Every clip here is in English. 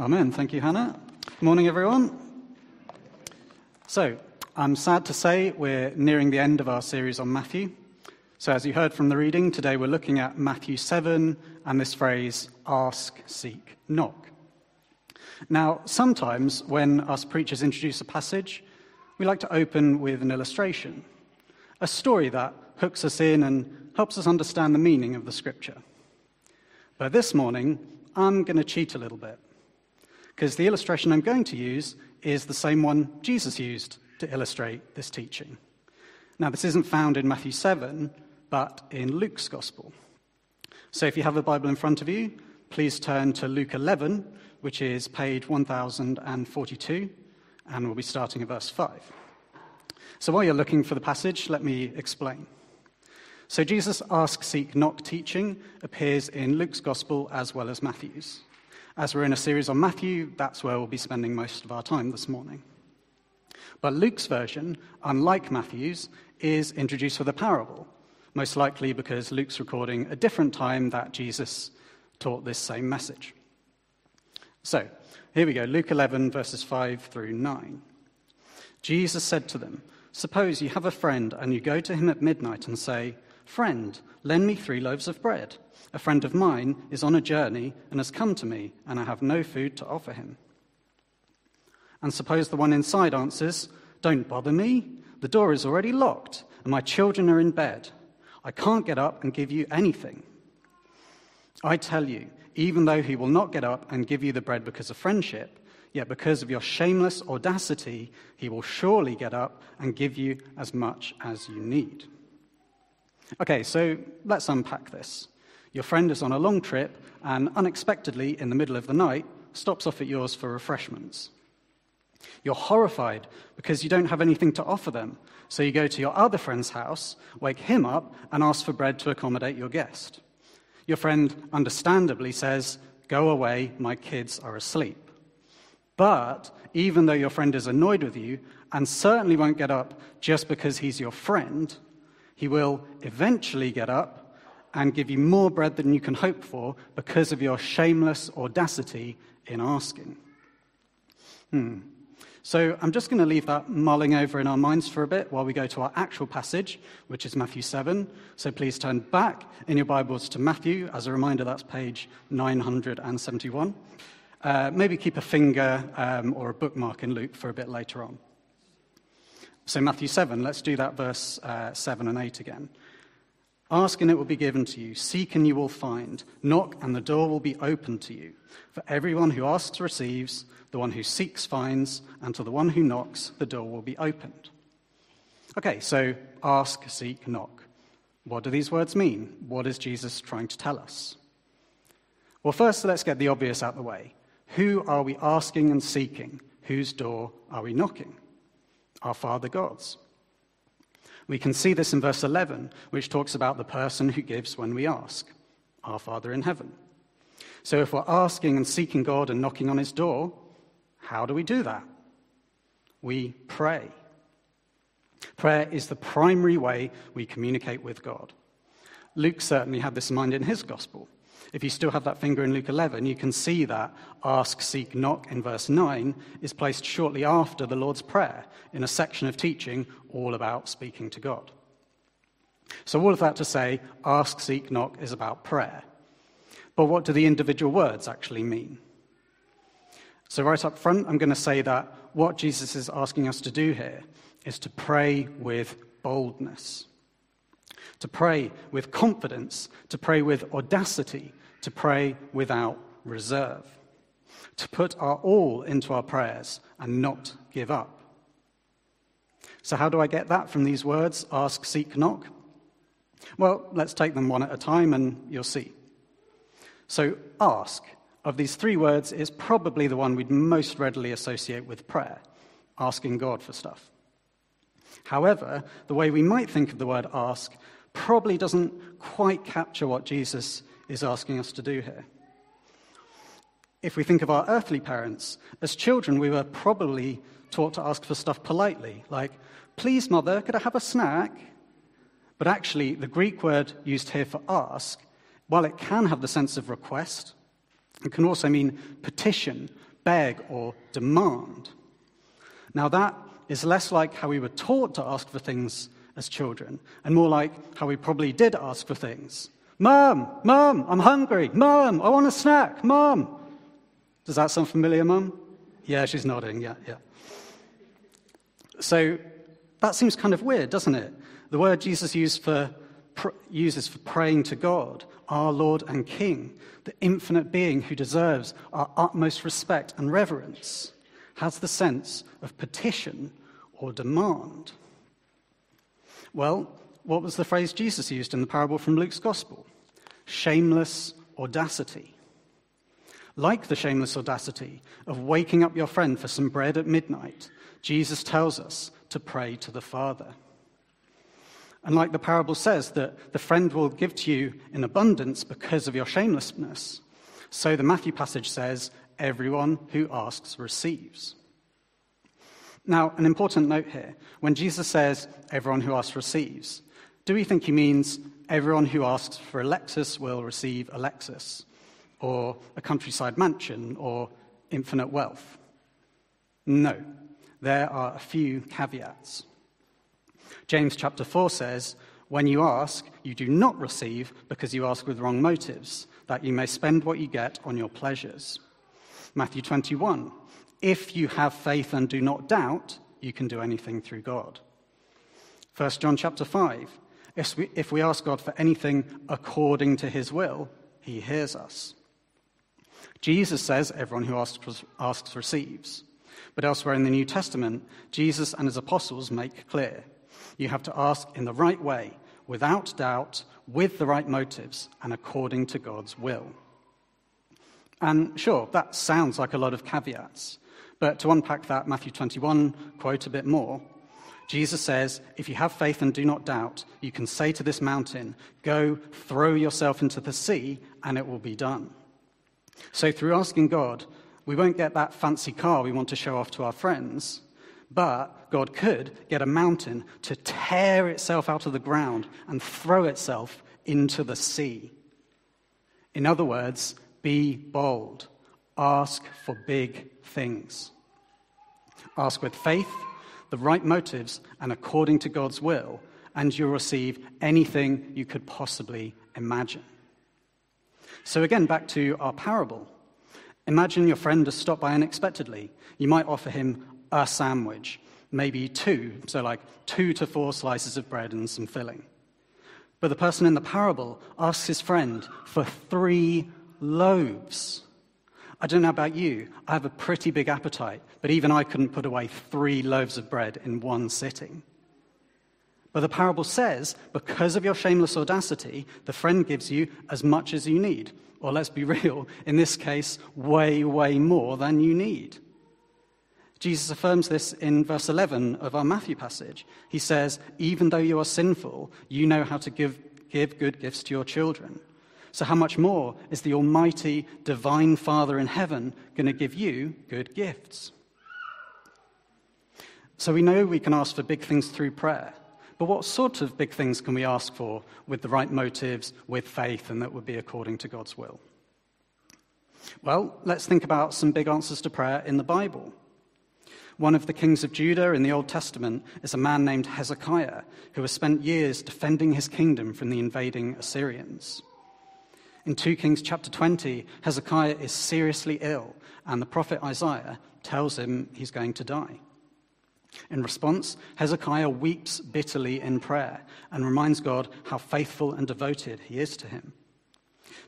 Amen. Thank you, Hannah. Good Morning, everyone. So, I'm sad to say we're nearing the end of our series on Matthew. So, as you heard from the reading, today we're looking at Matthew 7 and this phrase, ask, seek, knock. Now, sometimes when us preachers introduce a passage, we like to open with an illustration, a story that hooks us in and helps us understand the meaning of the scripture. But this morning, I'm going to cheat a little bit because the illustration I'm going to use is the same one Jesus used to illustrate this teaching. Now, this isn't found in Matthew 7, but in Luke's Gospel. So if you have a Bible in front of you, please turn to Luke 11, which is page 1042, and we'll be starting at verse 5. So while you're looking for the passage, let me explain. So Jesus' ask, seek, knock teaching appears in Luke's Gospel as well as Matthew's. As we're in a series on Matthew, that's where we'll be spending most of our time this morning. But Luke's version, unlike Matthew's, is introduced with a parable, most likely because Luke's recording a different time that Jesus taught this same message. So, here we go Luke 11, verses 5 through 9. Jesus said to them, Suppose you have a friend and you go to him at midnight and say, Friend, lend me three loaves of bread. A friend of mine is on a journey and has come to me, and I have no food to offer him. And suppose the one inside answers, Don't bother me. The door is already locked, and my children are in bed. I can't get up and give you anything. I tell you, even though he will not get up and give you the bread because of friendship, yet because of your shameless audacity, he will surely get up and give you as much as you need. Okay, so let's unpack this. Your friend is on a long trip and unexpectedly, in the middle of the night, stops off at yours for refreshments. You're horrified because you don't have anything to offer them, so you go to your other friend's house, wake him up, and ask for bread to accommodate your guest. Your friend understandably says, Go away, my kids are asleep. But even though your friend is annoyed with you and certainly won't get up just because he's your friend, he will eventually get up and give you more bread than you can hope for because of your shameless audacity in asking. Hmm. So I'm just going to leave that mulling over in our minds for a bit while we go to our actual passage, which is Matthew 7. So please turn back in your Bibles to Matthew. As a reminder, that's page 971. Uh, maybe keep a finger um, or a bookmark in Luke for a bit later on. So, Matthew 7, let's do that verse uh, 7 and 8 again. Ask and it will be given to you. Seek and you will find. Knock and the door will be opened to you. For everyone who asks receives, the one who seeks finds, and to the one who knocks, the door will be opened. Okay, so ask, seek, knock. What do these words mean? What is Jesus trying to tell us? Well, first, let's get the obvious out of the way. Who are we asking and seeking? Whose door are we knocking? Our Father God's. We can see this in verse 11, which talks about the person who gives when we ask, our Father in heaven. So if we're asking and seeking God and knocking on his door, how do we do that? We pray. Prayer is the primary way we communicate with God. Luke certainly had this in mind in his gospel. If you still have that finger in Luke 11, you can see that ask, seek, knock in verse 9 is placed shortly after the Lord's Prayer in a section of teaching all about speaking to God. So, all of that to say, ask, seek, knock is about prayer. But what do the individual words actually mean? So, right up front, I'm going to say that what Jesus is asking us to do here is to pray with boldness, to pray with confidence, to pray with audacity, to pray without reserve, to put our all into our prayers and not give up. So, how do I get that from these words ask, seek, knock? Well, let's take them one at a time and you'll see. So, ask of these three words is probably the one we'd most readily associate with prayer, asking God for stuff. However, the way we might think of the word ask probably doesn't quite capture what Jesus is asking us to do here. If we think of our earthly parents, as children, we were probably taught to ask for stuff politely, like, please, mother, could I have a snack? But actually, the Greek word used here for ask, while it can have the sense of request, it can also mean petition, beg or demand. Now, that is less like how we were taught to ask for things as children, and more like how we probably did ask for things. Mom, Mom, I'm hungry. Mom, I want a snack. Mom. Does that sound familiar, Mom? Yeah, she's nodding. Yeah, yeah. So that seems kind of weird, doesn't it? The word Jesus used for, pr- uses for praying to God, our Lord and King, the infinite being who deserves our utmost respect and reverence, has the sense of petition or demand. Well, what was the phrase Jesus used in the parable from Luke's Gospel? Shameless audacity. Like the shameless audacity of waking up your friend for some bread at midnight, Jesus tells us to pray to the Father. And like the parable says, that the friend will give to you in abundance because of your shamelessness, so the Matthew passage says, everyone who asks receives. Now, an important note here when Jesus says, everyone who asks receives, do we think he means everyone who asks for a Lexus will receive a Lexus, or a countryside mansion, or infinite wealth? No, there are a few caveats. James chapter 4 says, When you ask, you do not receive because you ask with wrong motives, that you may spend what you get on your pleasures. Matthew 21, If you have faith and do not doubt, you can do anything through God. 1 John chapter 5, if we, if we ask God for anything according to his will, he hears us. Jesus says, Everyone who asks, asks receives. But elsewhere in the New Testament, Jesus and his apostles make clear you have to ask in the right way, without doubt, with the right motives, and according to God's will. And sure, that sounds like a lot of caveats. But to unpack that Matthew 21 quote a bit more, Jesus says, If you have faith and do not doubt, you can say to this mountain, Go, throw yourself into the sea, and it will be done. So, through asking God, we won't get that fancy car we want to show off to our friends, but God could get a mountain to tear itself out of the ground and throw itself into the sea. In other words, be bold. Ask for big things. Ask with faith, the right motives, and according to God's will, and you'll receive anything you could possibly imagine. So, again, back to our parable. Imagine your friend has stopped by unexpectedly. You might offer him a sandwich, maybe two, so like two to four slices of bread and some filling. But the person in the parable asks his friend for three loaves. I don't know about you, I have a pretty big appetite, but even I couldn't put away three loaves of bread in one sitting. But the parable says, because of your shameless audacity, the friend gives you as much as you need. Or let's be real, in this case, way, way more than you need. Jesus affirms this in verse 11 of our Matthew passage. He says, Even though you are sinful, you know how to give, give good gifts to your children. So, how much more is the Almighty Divine Father in heaven going to give you good gifts? So, we know we can ask for big things through prayer. But what sort of big things can we ask for with the right motives, with faith, and that would be according to God's will? Well, let's think about some big answers to prayer in the Bible. One of the kings of Judah in the Old Testament is a man named Hezekiah, who has spent years defending his kingdom from the invading Assyrians. In 2 Kings chapter 20, Hezekiah is seriously ill, and the prophet Isaiah tells him he's going to die. In response, Hezekiah weeps bitterly in prayer and reminds God how faithful and devoted he is to him.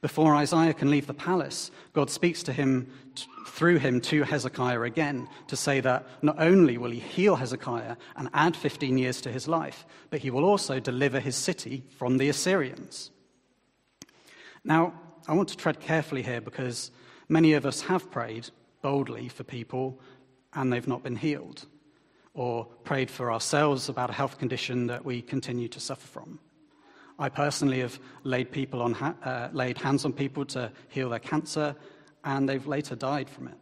Before Isaiah can leave the palace, God speaks to him through him to Hezekiah again to say that not only will he heal Hezekiah and add 15 years to his life, but he will also deliver his city from the Assyrians. Now, I want to tread carefully here because many of us have prayed boldly for people and they've not been healed or prayed for ourselves about a health condition that we continue to suffer from. I personally have laid, people on ha- uh, laid hands on people to heal their cancer, and they've later died from it.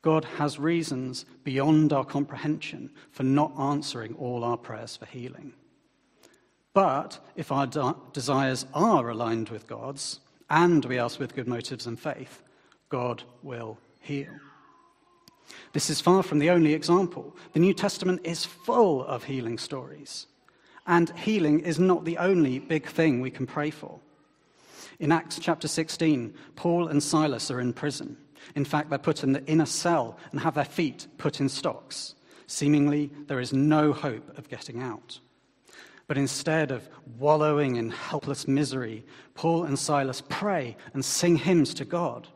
God has reasons beyond our comprehension for not answering all our prayers for healing. But if our de- desires are aligned with God's, and we ask with good motives and faith, God will heal. This is far from the only example. The New Testament is full of healing stories. And healing is not the only big thing we can pray for. In Acts chapter 16, Paul and Silas are in prison. In fact, they're put in the inner cell and have their feet put in stocks. Seemingly, there is no hope of getting out. But instead of wallowing in helpless misery, Paul and Silas pray and sing hymns to God.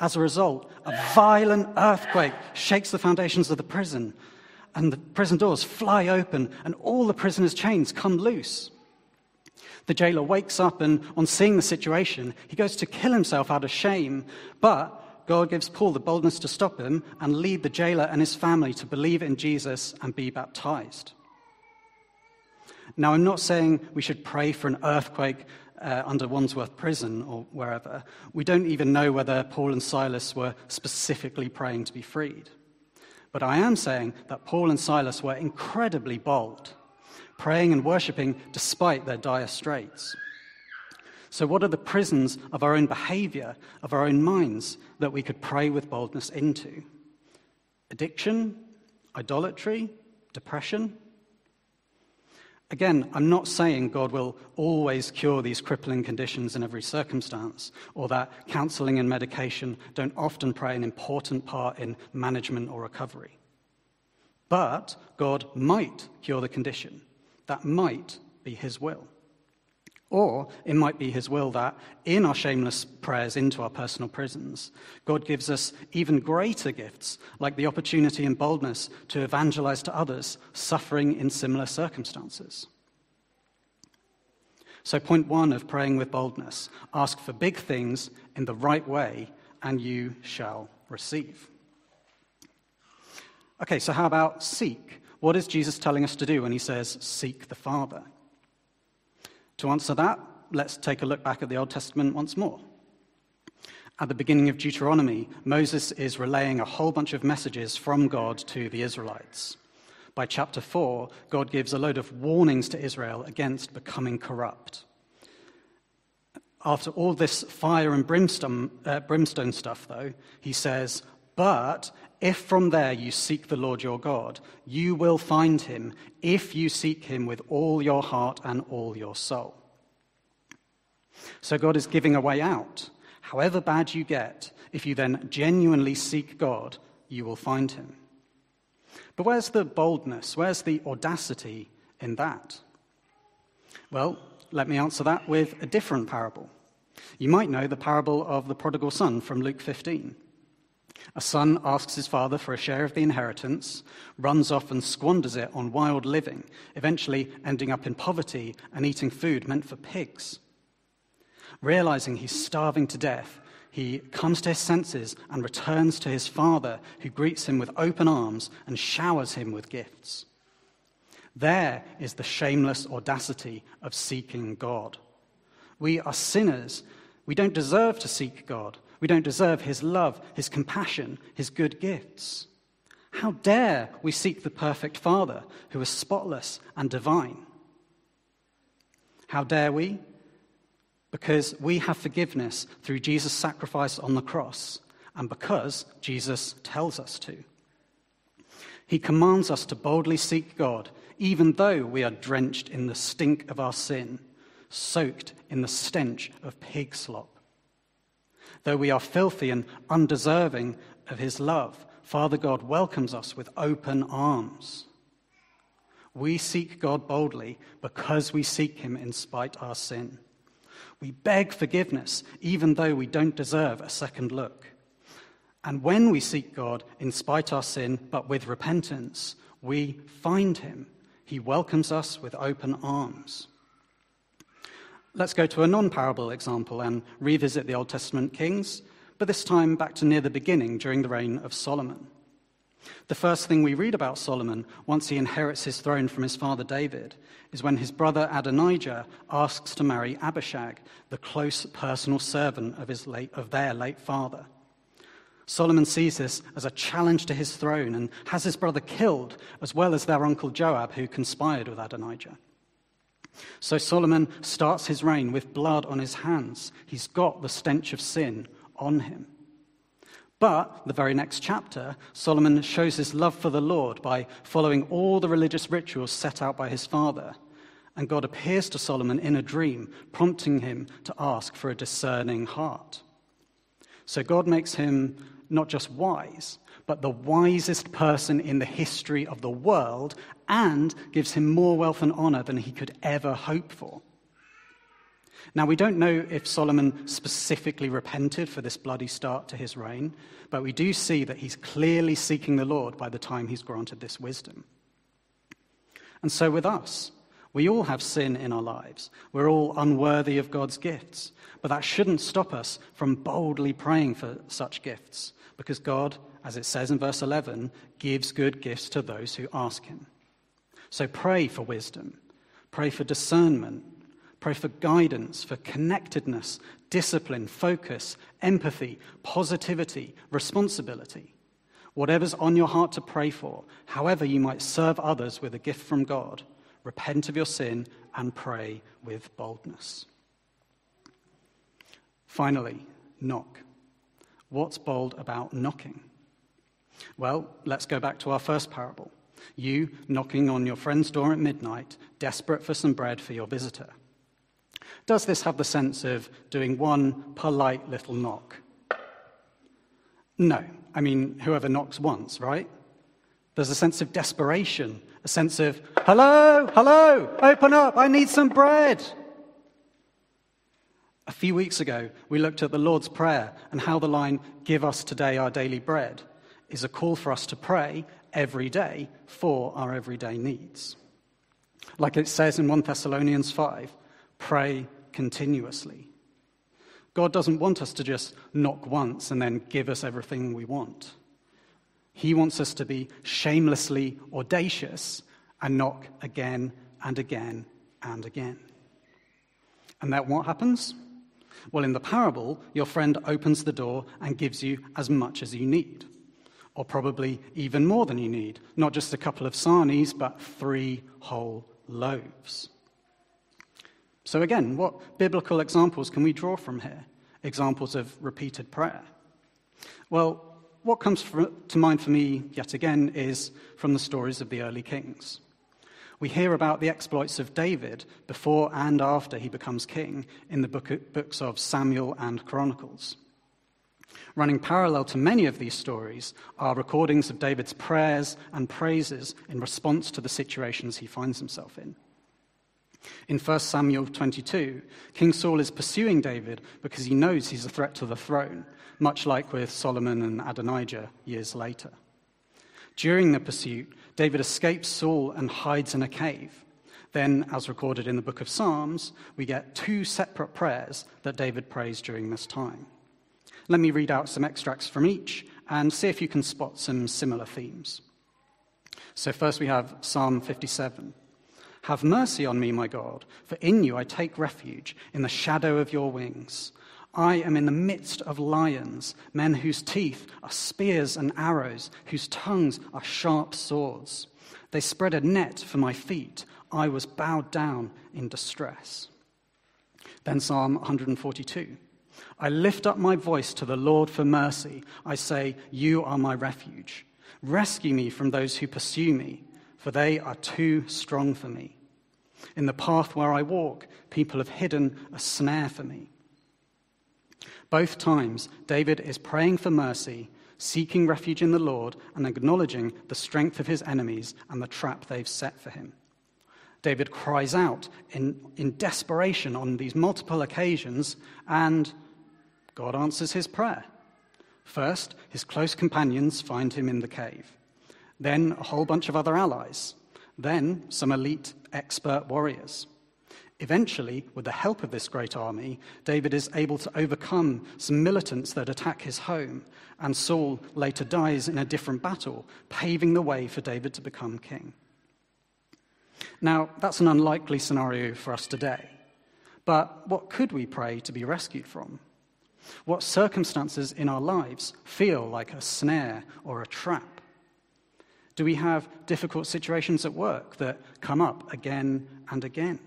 As a result, a violent earthquake shakes the foundations of the prison, and the prison doors fly open, and all the prisoners' chains come loose. The jailer wakes up, and on seeing the situation, he goes to kill himself out of shame. But God gives Paul the boldness to stop him and lead the jailer and his family to believe in Jesus and be baptized. Now, I'm not saying we should pray for an earthquake uh, under Wandsworth Prison or wherever. We don't even know whether Paul and Silas were specifically praying to be freed. But I am saying that Paul and Silas were incredibly bold, praying and worshipping despite their dire straits. So, what are the prisons of our own behavior, of our own minds, that we could pray with boldness into? Addiction, idolatry, depression? Again, I'm not saying God will always cure these crippling conditions in every circumstance, or that counseling and medication don't often play an important part in management or recovery. But God might cure the condition. That might be His will. Or it might be His will that in our shameless prayers into our personal prisons, God gives us even greater gifts, like the opportunity and boldness to evangelize to others suffering in similar circumstances. So, point one of praying with boldness ask for big things in the right way, and you shall receive. Okay, so how about seek? What is Jesus telling us to do when he says, Seek the Father? To answer that, let's take a look back at the Old Testament once more. At the beginning of Deuteronomy, Moses is relaying a whole bunch of messages from God to the Israelites. By chapter 4, God gives a load of warnings to Israel against becoming corrupt. After all this fire and brimstone, uh, brimstone stuff, though, he says, But if from there you seek the Lord your God, you will find him if you seek him with all your heart and all your soul. So God is giving a way out. However bad you get, if you then genuinely seek God, you will find him. But where's the boldness? Where's the audacity in that? Well, let me answer that with a different parable. You might know the parable of the prodigal son from Luke 15. A son asks his father for a share of the inheritance, runs off and squanders it on wild living, eventually ending up in poverty and eating food meant for pigs. Realizing he's starving to death, he comes to his senses and returns to his father, who greets him with open arms and showers him with gifts. There is the shameless audacity of seeking God. We are sinners. We don't deserve to seek God. We don't deserve his love, his compassion, his good gifts. How dare we seek the perfect Father who is spotless and divine? How dare we? Because we have forgiveness through Jesus' sacrifice on the cross, and because Jesus tells us to. He commands us to boldly seek God, even though we are drenched in the stink of our sin, soaked in the stench of pig slop. Though we are filthy and undeserving of his love, Father God welcomes us with open arms. We seek God boldly because we seek him in spite our sin. We beg forgiveness even though we don't deserve a second look. And when we seek God in spite our sin but with repentance, we find him. He welcomes us with open arms. Let's go to a non parable example and revisit the Old Testament kings, but this time back to near the beginning during the reign of Solomon. The first thing we read about Solomon once he inherits his throne from his father David is when his brother Adonijah asks to marry Abishag, the close personal servant of, his late, of their late father. Solomon sees this as a challenge to his throne and has his brother killed, as well as their uncle Joab, who conspired with Adonijah. So Solomon starts his reign with blood on his hands. He's got the stench of sin on him. But the very next chapter, Solomon shows his love for the Lord by following all the religious rituals set out by his father. And God appears to Solomon in a dream, prompting him to ask for a discerning heart. So God makes him not just wise, but the wisest person in the history of the world and gives him more wealth and honor than he could ever hope for. Now, we don't know if Solomon specifically repented for this bloody start to his reign, but we do see that he's clearly seeking the Lord by the time he's granted this wisdom. And so with us, we all have sin in our lives. We're all unworthy of God's gifts. But that shouldn't stop us from boldly praying for such gifts, because God, as it says in verse 11, gives good gifts to those who ask Him. So pray for wisdom, pray for discernment, pray for guidance, for connectedness, discipline, focus, empathy, positivity, responsibility. Whatever's on your heart to pray for, however you might serve others with a gift from God, repent of your sin and pray with boldness. Finally, knock. What's bold about knocking? Well, let's go back to our first parable. You knocking on your friend's door at midnight, desperate for some bread for your visitor. Does this have the sense of doing one polite little knock? No. I mean, whoever knocks once, right? There's a sense of desperation, a sense of, hello, hello, open up, I need some bread. A few weeks ago, we looked at the Lord's Prayer and how the line, Give us today our daily bread, is a call for us to pray every day for our everyday needs. Like it says in 1 Thessalonians 5, pray continuously. God doesn't want us to just knock once and then give us everything we want. He wants us to be shamelessly audacious and knock again and again and again. And that what happens? Well, in the parable, your friend opens the door and gives you as much as you need, or probably even more than you need. Not just a couple of sarnies, but three whole loaves. So, again, what biblical examples can we draw from here? Examples of repeated prayer. Well, what comes to mind for me, yet again, is from the stories of the early kings. We hear about the exploits of David before and after he becomes king in the book, books of Samuel and Chronicles. Running parallel to many of these stories are recordings of David's prayers and praises in response to the situations he finds himself in. In 1 Samuel 22, King Saul is pursuing David because he knows he's a threat to the throne, much like with Solomon and Adonijah years later. During the pursuit, David escapes Saul and hides in a cave. Then, as recorded in the book of Psalms, we get two separate prayers that David prays during this time. Let me read out some extracts from each and see if you can spot some similar themes. So, first we have Psalm 57. Have mercy on me, my God, for in you I take refuge, in the shadow of your wings. I am in the midst of lions, men whose teeth are spears and arrows, whose tongues are sharp swords. They spread a net for my feet. I was bowed down in distress. Then Psalm 142. I lift up my voice to the Lord for mercy. I say, You are my refuge. Rescue me from those who pursue me, for they are too strong for me. In the path where I walk, people have hidden a snare for me. Both times, David is praying for mercy, seeking refuge in the Lord, and acknowledging the strength of his enemies and the trap they've set for him. David cries out in, in desperation on these multiple occasions, and God answers his prayer. First, his close companions find him in the cave. Then, a whole bunch of other allies. Then, some elite expert warriors. Eventually, with the help of this great army, David is able to overcome some militants that attack his home, and Saul later dies in a different battle, paving the way for David to become king. Now, that's an unlikely scenario for us today. But what could we pray to be rescued from? What circumstances in our lives feel like a snare or a trap? Do we have difficult situations at work that come up again and again?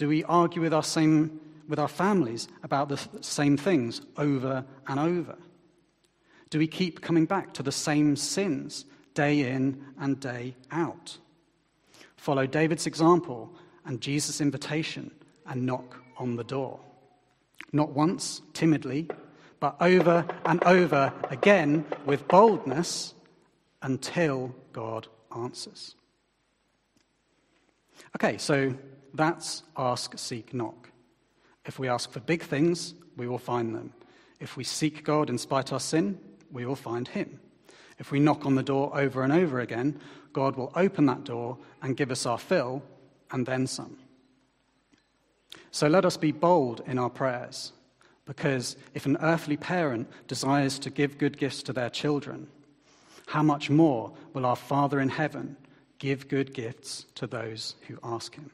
Do we argue with our, same, with our families about the same things over and over? Do we keep coming back to the same sins day in and day out? Follow David's example and Jesus' invitation and knock on the door. Not once, timidly, but over and over again with boldness until God answers. Okay, so that's ask, seek, knock. If we ask for big things, we will find them. If we seek God in spite of our sin, we will find Him. If we knock on the door over and over again, God will open that door and give us our fill and then some. So let us be bold in our prayers, because if an earthly parent desires to give good gifts to their children, how much more will our Father in heaven give good gifts to those who ask Him?